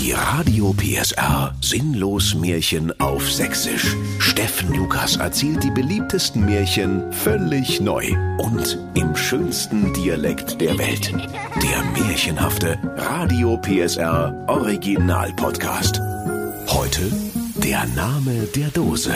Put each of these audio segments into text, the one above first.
Die Radio PSR Sinnlos Märchen auf Sächsisch. Steffen Lukas erzählt die beliebtesten Märchen völlig neu und im schönsten Dialekt der Welt. Der märchenhafte Radio PSR Original Podcast. Heute der Name der Dose.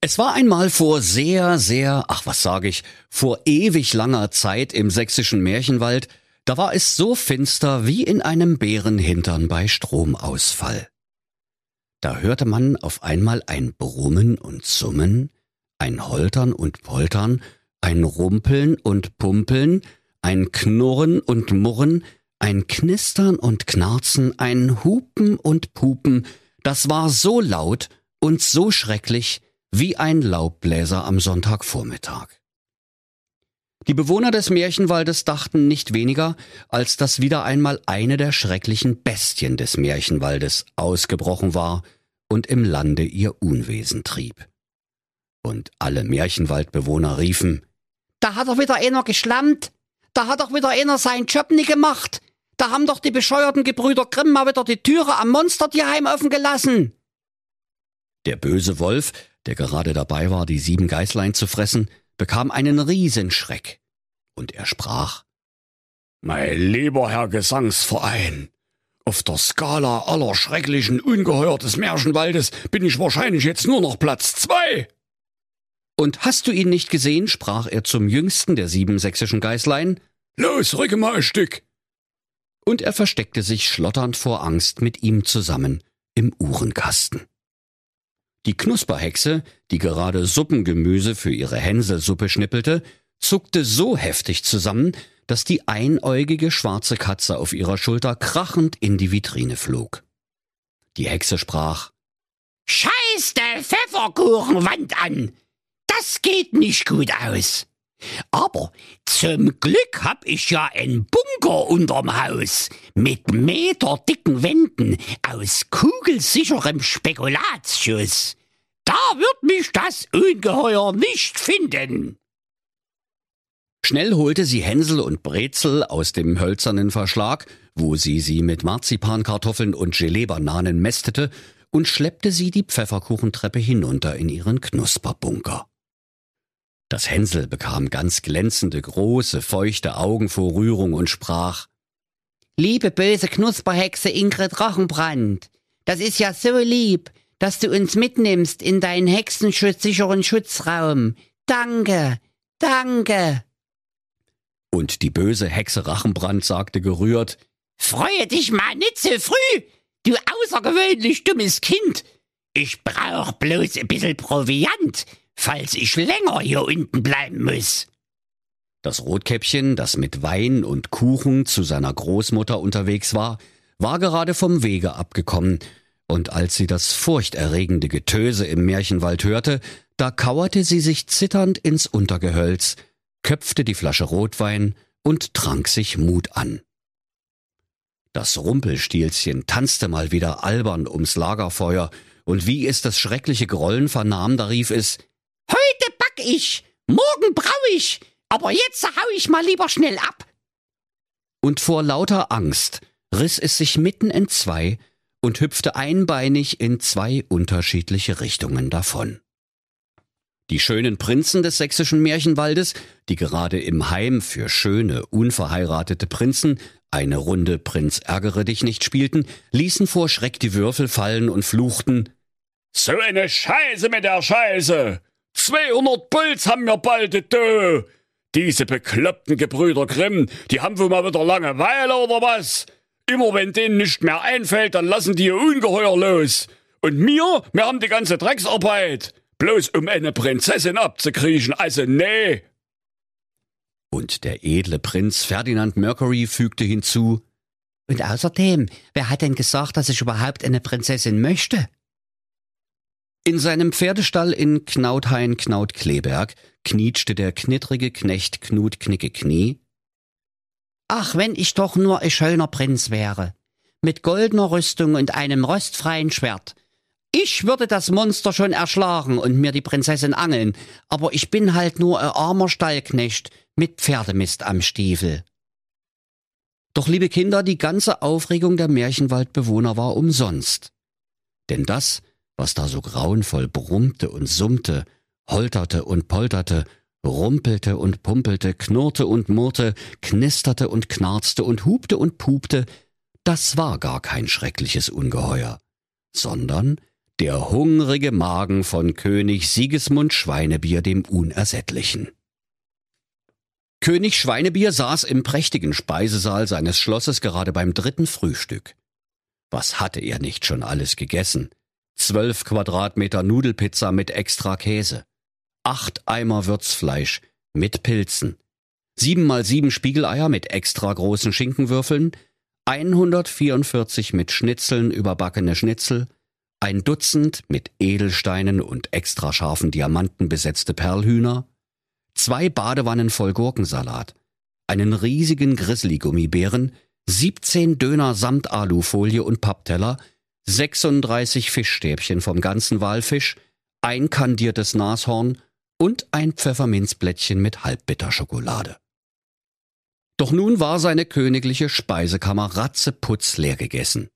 Es war einmal vor sehr, sehr, ach was sage ich, vor ewig langer Zeit im sächsischen Märchenwald, da war es so finster wie in einem Bärenhintern bei Stromausfall. Da hörte man auf einmal ein Brummen und Summen, ein Holtern und Poltern, ein Rumpeln und Pumpeln, ein Knurren und Murren, ein Knistern und Knarzen, ein Hupen und Pupen, das war so laut und so schrecklich wie ein Laubbläser am Sonntagvormittag. Die Bewohner des Märchenwaldes dachten nicht weniger, als dass wieder einmal eine der schrecklichen Bestien des Märchenwaldes ausgebrochen war und im Lande ihr Unwesen trieb. Und alle Märchenwaldbewohner riefen, Da hat doch wieder einer geschlammt, da hat doch wieder einer seinen Job nie gemacht, da haben doch die bescheuerten Gebrüder Grimm mal wieder die Türe am Monstertierheim offen gelassen. Der böse Wolf, der gerade dabei war, die sieben Geißlein zu fressen, bekam einen Riesenschreck. Und er sprach, Mein lieber Herr Gesangsverein, auf der Skala aller schrecklichen Ungeheuer des Märchenwaldes bin ich wahrscheinlich jetzt nur noch Platz zwei. Und hast du ihn nicht gesehen, sprach er zum jüngsten der sieben sächsischen Geißlein, Los, rücke mal ein Stück. und er versteckte sich schlotternd vor Angst mit ihm zusammen im Uhrenkasten. Die Knusperhexe, die gerade Suppengemüse für ihre Hänselsuppe schnippelte, zuckte so heftig zusammen, dass die einäugige schwarze Katze auf ihrer Schulter krachend in die Vitrine flog. Die Hexe sprach, Scheiß der Pfefferkuchenwand an! Das geht nicht gut aus. Aber zum Glück hab ich ja einen Bunker unterm Haus mit meterdicken Wänden aus kugelsicherem Spekulatschuss. Da wird mich das Ungeheuer nicht finden. Schnell holte sie Hänsel und Brezel aus dem hölzernen Verschlag, wo sie sie mit Marzipankartoffeln und Gelee-Bananen mästete, und schleppte sie die Pfefferkuchentreppe hinunter in ihren Knusperbunker. Das Hänsel bekam ganz glänzende, große, feuchte Augen vor Rührung und sprach, Liebe böse Knusperhexe Ingrid Rachenbrand, das ist ja so lieb, dass du uns mitnimmst in deinen hexenschutzsicheren Schutzraum. Danke, danke. Und die böse Hexe Rachenbrand sagte gerührt, Freue dich mal nicht so früh, du außergewöhnlich dummes Kind. Ich brauch bloß ein bisschen Proviant, falls ich länger hier unten bleiben muss. Das Rotkäppchen, das mit Wein und Kuchen zu seiner Großmutter unterwegs war, war gerade vom Wege abgekommen, und als sie das furchterregende Getöse im Märchenwald hörte, da kauerte sie sich zitternd ins Untergehölz, köpfte die Flasche Rotwein und trank sich Mut an. Das Rumpelstilzchen tanzte mal wieder albern ums Lagerfeuer, und wie es das schreckliche Grollen vernahm, da rief es, Heute back ich, morgen brau ich, aber jetzt hau ich mal lieber schnell ab. und vor lauter Angst riss es sich mitten in zwei und hüpfte einbeinig in zwei unterschiedliche Richtungen davon. Die schönen Prinzen des sächsischen Märchenwaldes, die gerade im Heim für schöne, unverheiratete Prinzen eine Runde Prinz ärgere dich nicht spielten, ließen vor Schreck die Würfel fallen und fluchten, So eine Scheiße mit der Scheiße. 200 Puls haben wir bald, du. Diese bekloppten Gebrüder Grimm, die haben wohl mal wieder Langeweile oder was? Immer wenn denen nicht mehr einfällt, dann lassen die ihr Ungeheuer los. Und mir, wir haben die ganze Drecksarbeit. Bloß um eine Prinzessin abzukriechen, also nee. und der edle Prinz Ferdinand Mercury fügte hinzu, Und außerdem, wer hat denn gesagt, dass ich überhaupt eine Prinzessin möchte? In seinem Pferdestall in Knauthain Knautkleberg knietschte der knittrige Knecht Knut Knicke Knie, Ach, wenn ich doch nur ein schöner Prinz wäre, mit goldener Rüstung und einem rostfreien Schwert. Ich würde das Monster schon erschlagen und mir die Prinzessin angeln, aber ich bin halt nur ein armer Stallknecht mit Pferdemist am Stiefel. Doch liebe Kinder, die ganze Aufregung der Märchenwaldbewohner war umsonst. Denn das, was da so grauenvoll brummte und summte, holterte und polterte, rumpelte und pumpelte, knurrte und murrte, knisterte und knarzte und hupte und pupte, das war gar kein schreckliches Ungeheuer, sondern der hungrige Magen von König Sigismund Schweinebier dem Unersättlichen. König Schweinebier saß im prächtigen Speisesaal seines Schlosses gerade beim dritten Frühstück. Was hatte er nicht schon alles gegessen? Zwölf Quadratmeter Nudelpizza mit extra Käse, acht Eimer Würzfleisch mit Pilzen, sieben mal sieben Spiegeleier mit extra großen Schinkenwürfeln, 144 mit Schnitzeln überbackene Schnitzel, ein Dutzend mit Edelsteinen und extra scharfen Diamanten besetzte Perlhühner, zwei Badewannen voll Gurkensalat, einen riesigen Grizzly-Gummibären, 17 Döner samt Alufolie und Pappteller, 36 Fischstäbchen vom ganzen Walfisch, ein kandiertes Nashorn und ein Pfefferminzblättchen mit Halbbitterschokolade. Doch nun war seine königliche Speisekammer ratzeputz leer gegessen.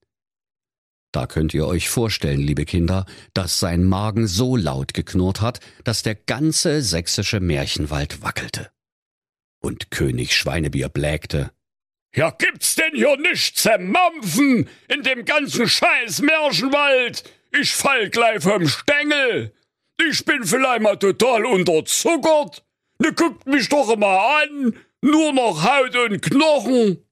Da könnt ihr euch vorstellen, liebe Kinder, dass sein Magen so laut geknurrt hat, dass der ganze sächsische Märchenwald wackelte. Und König Schweinebier blägte. Ja, gibt's denn hier nichts zum Mampfen in dem ganzen scheiß Märchenwald? Ich fall gleich vom Stängel. Ich bin vielleicht mal total unterzuckert. Ne guckt mich doch mal an. Nur noch Haut und Knochen.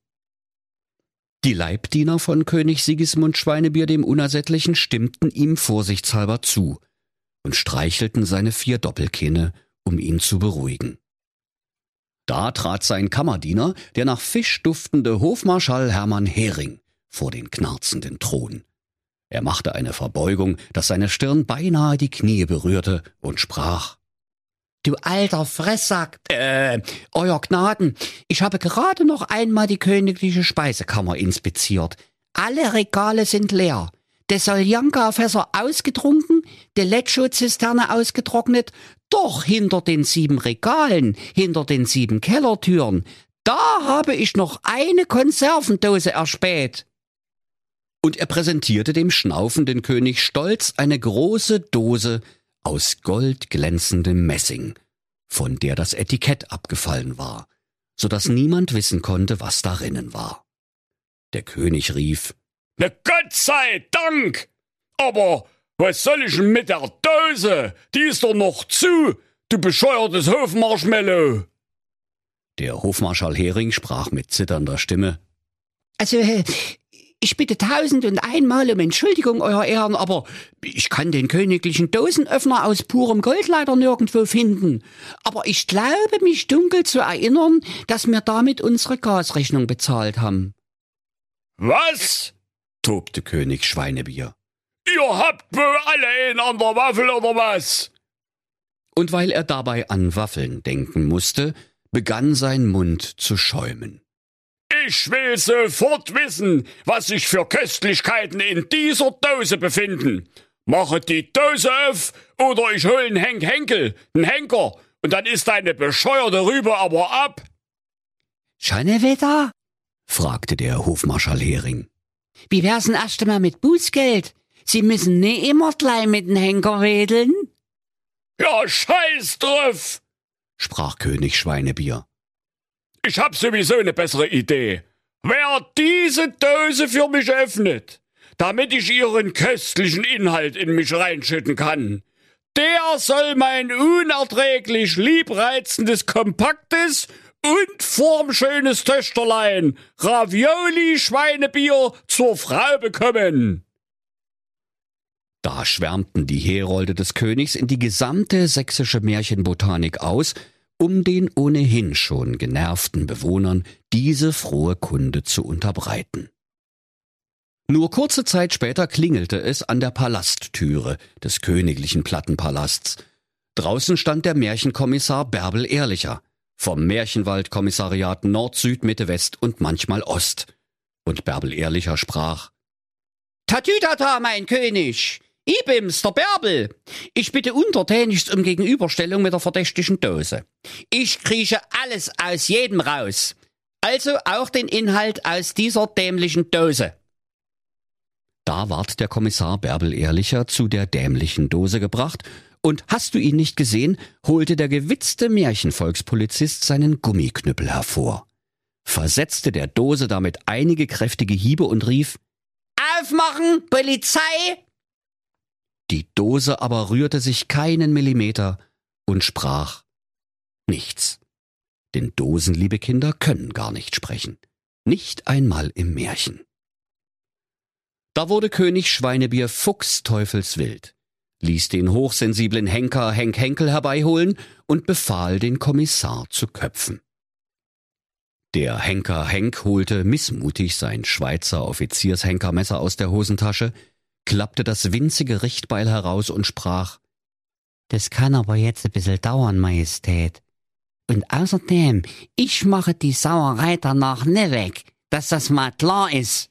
Die Leibdiener von König Sigismund Schweinebier dem Unersättlichen stimmten ihm vorsichtshalber zu und streichelten seine vier Doppelkinne, um ihn zu beruhigen. Da trat sein Kammerdiener, der nach Fisch duftende Hofmarschall Hermann Hering, vor den knarzenden Thron. Er machte eine Verbeugung, dass seine Stirn beinahe die Knie berührte, und sprach Du alter Fresssack. Äh, Euer Gnaden, ich habe gerade noch einmal die königliche Speisekammer inspiziert. Alle Regale sind leer. Der Soljanka-Fässer ausgetrunken, die Leccio-Zisterne ausgetrocknet, doch hinter den sieben Regalen, hinter den sieben Kellertüren, da habe ich noch eine Konservendose erspäht. Und er präsentierte dem schnaufenden König stolz eine große Dose aus goldglänzendem Messing, von der das Etikett abgefallen war, so dass niemand wissen konnte, was darinnen war. Der König rief, Ne Gott sei Dank! Aber was soll ich denn mit der Dose? Die ist doch noch zu, du bescheuertes Hofmarschmellow! Der Hofmarschall Hering sprach mit zitternder Stimme. Also, ich bitte tausend und einmal um Entschuldigung, Euer Ehren, aber ich kann den königlichen Dosenöffner aus purem Gold leider nirgendwo finden. Aber ich glaube, mich dunkel zu erinnern, dass wir damit unsere Gasrechnung bezahlt haben. Was? tobte König Schweinebier. Ihr habt wohl alle einen an der Waffel oder was? Und weil er dabei an Waffeln denken musste, begann sein Mund zu schäumen. Ich will sofort wissen, was sich für Köstlichkeiten in dieser Dose befinden. Mache die Dose auf oder ich hol einen Henk Henkel, einen Henker, und dann ist deine bescheuerte Rübe aber ab. Schon wieder? fragte der Hofmarschall Hering. Wie wär's denn erst einmal mit Bußgeld? Sie müssen nie immer gleich mit dem Henker wedeln. Ja, scheiß drauf, sprach König Schweinebier. Ich hab sowieso eine bessere Idee. Wer diese Dose für mich öffnet, damit ich ihren köstlichen Inhalt in mich reinschütten kann, der soll mein unerträglich liebreizendes, kompaktes und formschönes Töchterlein Ravioli Schweinebier zur Frau bekommen. Da schwärmten die Herolde des Königs in die gesamte sächsische Märchenbotanik aus um den ohnehin schon genervten Bewohnern diese frohe Kunde zu unterbreiten. Nur kurze Zeit später klingelte es an der Palasttüre des königlichen Plattenpalasts. Draußen stand der Märchenkommissar Bärbel Ehrlicher vom Märchenwaldkommissariat Nord, Süd, Mitte, West und manchmal Ost. Und Bärbel Ehrlicher sprach Tatütata, mein König! Ibims, der Bärbel. Ich bitte untertänigst um Gegenüberstellung mit der verdächtigen Dose. Ich krieche alles aus jedem raus. Also auch den Inhalt aus dieser dämlichen Dose. Da ward der Kommissar Bärbel Ehrlicher zu der dämlichen Dose gebracht, und hast du ihn nicht gesehen, holte der gewitzte Märchenvolkspolizist seinen Gummiknüppel hervor, versetzte der Dose damit einige kräftige Hiebe und rief Aufmachen, Polizei! Die Dose aber rührte sich keinen Millimeter und sprach nichts. Denn Dosen, liebe Kinder, können gar nicht sprechen. Nicht einmal im Märchen. Da wurde König Schweinebier fuchsteufelswild, ließ den hochsensiblen Henker Henk Henkel herbeiholen und befahl, den Kommissar zu köpfen. Der Henker Henk holte missmutig sein Schweizer Offiziershenkermesser aus der Hosentasche, klappte das winzige Richtbeil heraus und sprach Das kann aber jetzt ein bisschen dauern, Majestät. Und außerdem, ich mache die Sauerei danach nicht weg, dass das mal klar ist.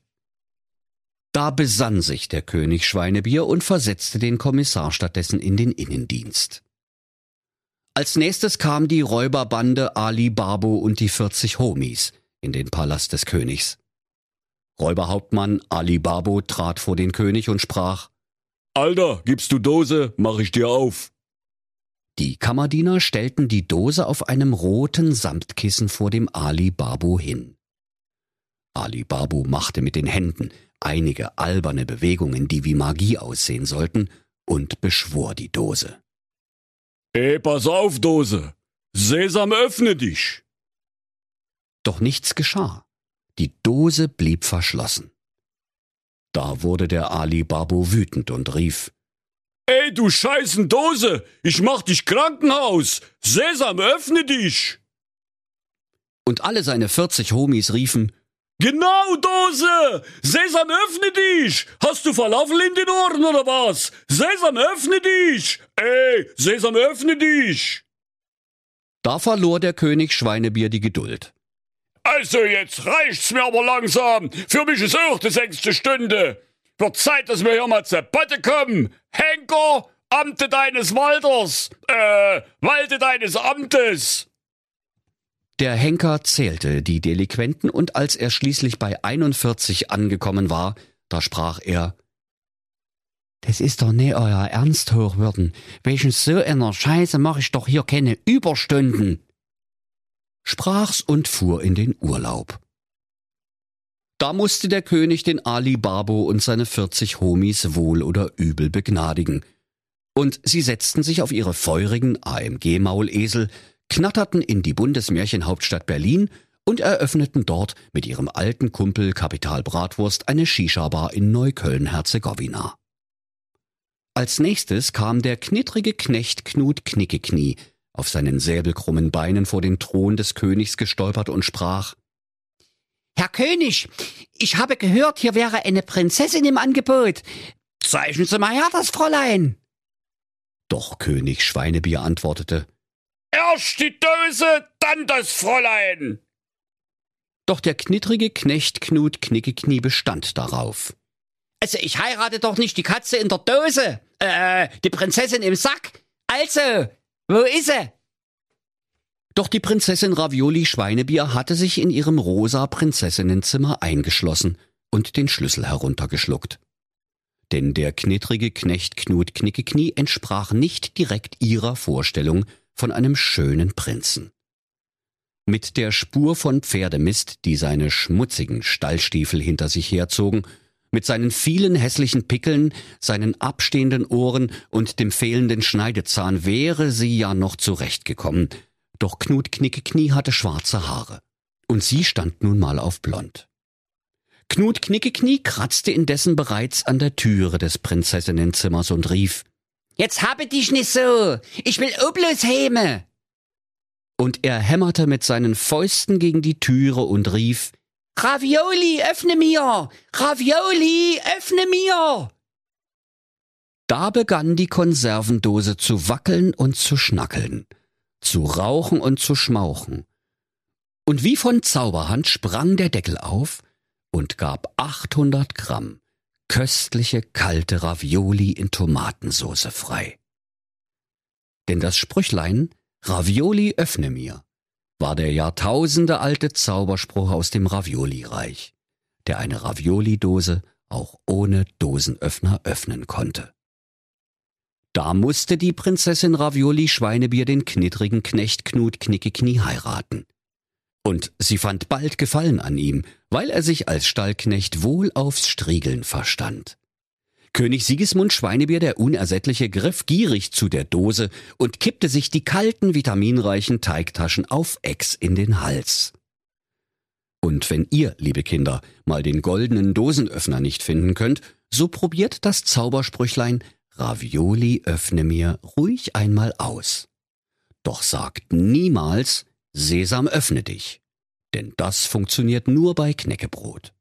Da besann sich der König Schweinebier und versetzte den Kommissar stattdessen in den Innendienst. Als nächstes kam die Räuberbande Ali Babo und die 40 Homies in den Palast des Königs. Räuberhauptmann Ali Babo trat vor den König und sprach Alter, gibst du Dose, mach ich dir auf. Die Kammerdiener stellten die Dose auf einem roten Samtkissen vor dem Ali Babo hin. Ali Babo machte mit den Händen einige alberne Bewegungen, die wie Magie aussehen sollten, und beschwor die Dose. Ey, pass auf, Dose! Sesam, öffne dich! Doch nichts geschah. Die Dose blieb verschlossen. Da wurde der Ali Babo wütend und rief, Ey, du scheißen Dose! Ich mach dich Krankenhaus! Sesam, öffne dich! Und alle seine 40 Homies riefen, Genau, Dose! Sesam, öffne dich! Hast du Falafel in den Ohren oder was? Sesam, öffne dich! Ey, Sesam, öffne dich! Da verlor der König Schweinebier die Geduld. Also jetzt reicht's mir aber langsam. Für mich ist auch die sechste Stunde. Wird Zeit, dass wir hier mal zur Potte kommen. Henker, Amte deines Walders. Äh, Walde deines Amtes. Der Henker zählte die Delinquenten und als er schließlich bei 41 angekommen war, da sprach er, das ist doch nicht euer Ernst, Hochwürden. Wegen so einer Scheiße mache ich doch hier keine Überstunden. Sprach's und fuhr in den Urlaub. Da musste der König den Ali Babo und seine 40 Homies wohl oder übel begnadigen. Und sie setzten sich auf ihre feurigen AMG-Maulesel, knatterten in die Bundesmärchenhauptstadt Berlin und eröffneten dort mit ihrem alten Kumpel Kapital Bratwurst eine Shisha-Bar in Neukölln-Herzegowina. Als nächstes kam der knittrige Knecht Knut Knickeknie auf seinen säbelkrummen Beinen vor den Thron des Königs gestolpert und sprach Herr König, ich habe gehört, hier wäre eine Prinzessin im Angebot. Zeichnen Sie mal her, das Fräulein. Doch König Schweinebier antwortete Erst die Dose, dann das Fräulein. Doch der knittrige Knecht Knut Knickeknie bestand darauf. Also ich heirate doch nicht die Katze in der Dose, äh, die Prinzessin im Sack. Also, wo ist sie? Doch die Prinzessin Ravioli Schweinebier hatte sich in ihrem rosa Prinzessinnenzimmer eingeschlossen und den Schlüssel heruntergeschluckt. Denn der knittrige Knecht Knut Knickeknie entsprach nicht direkt ihrer Vorstellung von einem schönen Prinzen. Mit der Spur von Pferdemist, die seine schmutzigen Stallstiefel hinter sich herzogen, mit seinen vielen hässlichen Pickeln, seinen abstehenden Ohren und dem fehlenden Schneidezahn wäre sie ja noch zurechtgekommen, doch Knut Knickeknie hatte schwarze Haare, und sie stand nun mal auf blond. Knut Knickeknie kratzte indessen bereits an der Türe des Prinzessinnenzimmers und rief Jetzt habe dich nicht so. Ich will oblos heme. Und er hämmerte mit seinen Fäusten gegen die Türe und rief Ravioli, öffne mir. Ravioli, öffne mir. Da begann die Konservendose zu wackeln und zu schnackeln, zu rauchen und zu schmauchen. Und wie von Zauberhand sprang der Deckel auf und gab 800 Gramm köstliche kalte Ravioli in Tomatensauce frei. Denn das Sprüchlein Ravioli öffne mir war der jahrtausendealte Zauberspruch aus dem Ravioli-Reich, der eine Ravioli-Dose auch ohne Dosenöffner öffnen konnte. Da musste die Prinzessin Ravioli Schweinebier den knittrigen Knecht Knut Knickeknie heiraten. Und sie fand bald Gefallen an ihm, weil er sich als Stallknecht wohl aufs Striegeln verstand. König Sigismund Schweinebier der Unersättliche griff gierig zu der Dose und kippte sich die kalten, vitaminreichen Teigtaschen auf Ex in den Hals. Und wenn ihr, liebe Kinder, mal den goldenen Dosenöffner nicht finden könnt, so probiert das Zaubersprüchlein Ravioli öffne mir ruhig einmal aus. Doch sagt niemals Sesam öffne dich, denn das funktioniert nur bei Knäckebrot.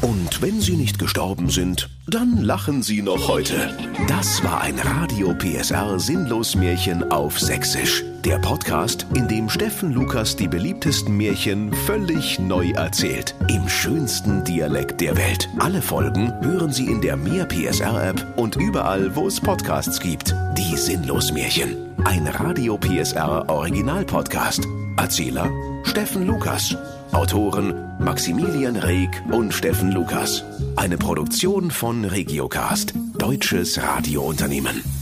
Und wenn sie nicht gestorben sind, dann lachen sie noch heute. Das war ein Radio PSR Sinnlos Märchen auf Sächsisch. Der Podcast, in dem Steffen Lukas die beliebtesten Märchen völlig neu erzählt. Im schönsten Dialekt der Welt. Alle Folgen hören Sie in der Mehr PSR App und überall, wo es Podcasts gibt. Die Sinnlos Märchen. Ein Radio PSR Original Podcast. Erzähler Steffen Lukas. Autoren Maximilian Reg und Steffen Lukas. Eine Produktion von Regiocast, deutsches Radiounternehmen.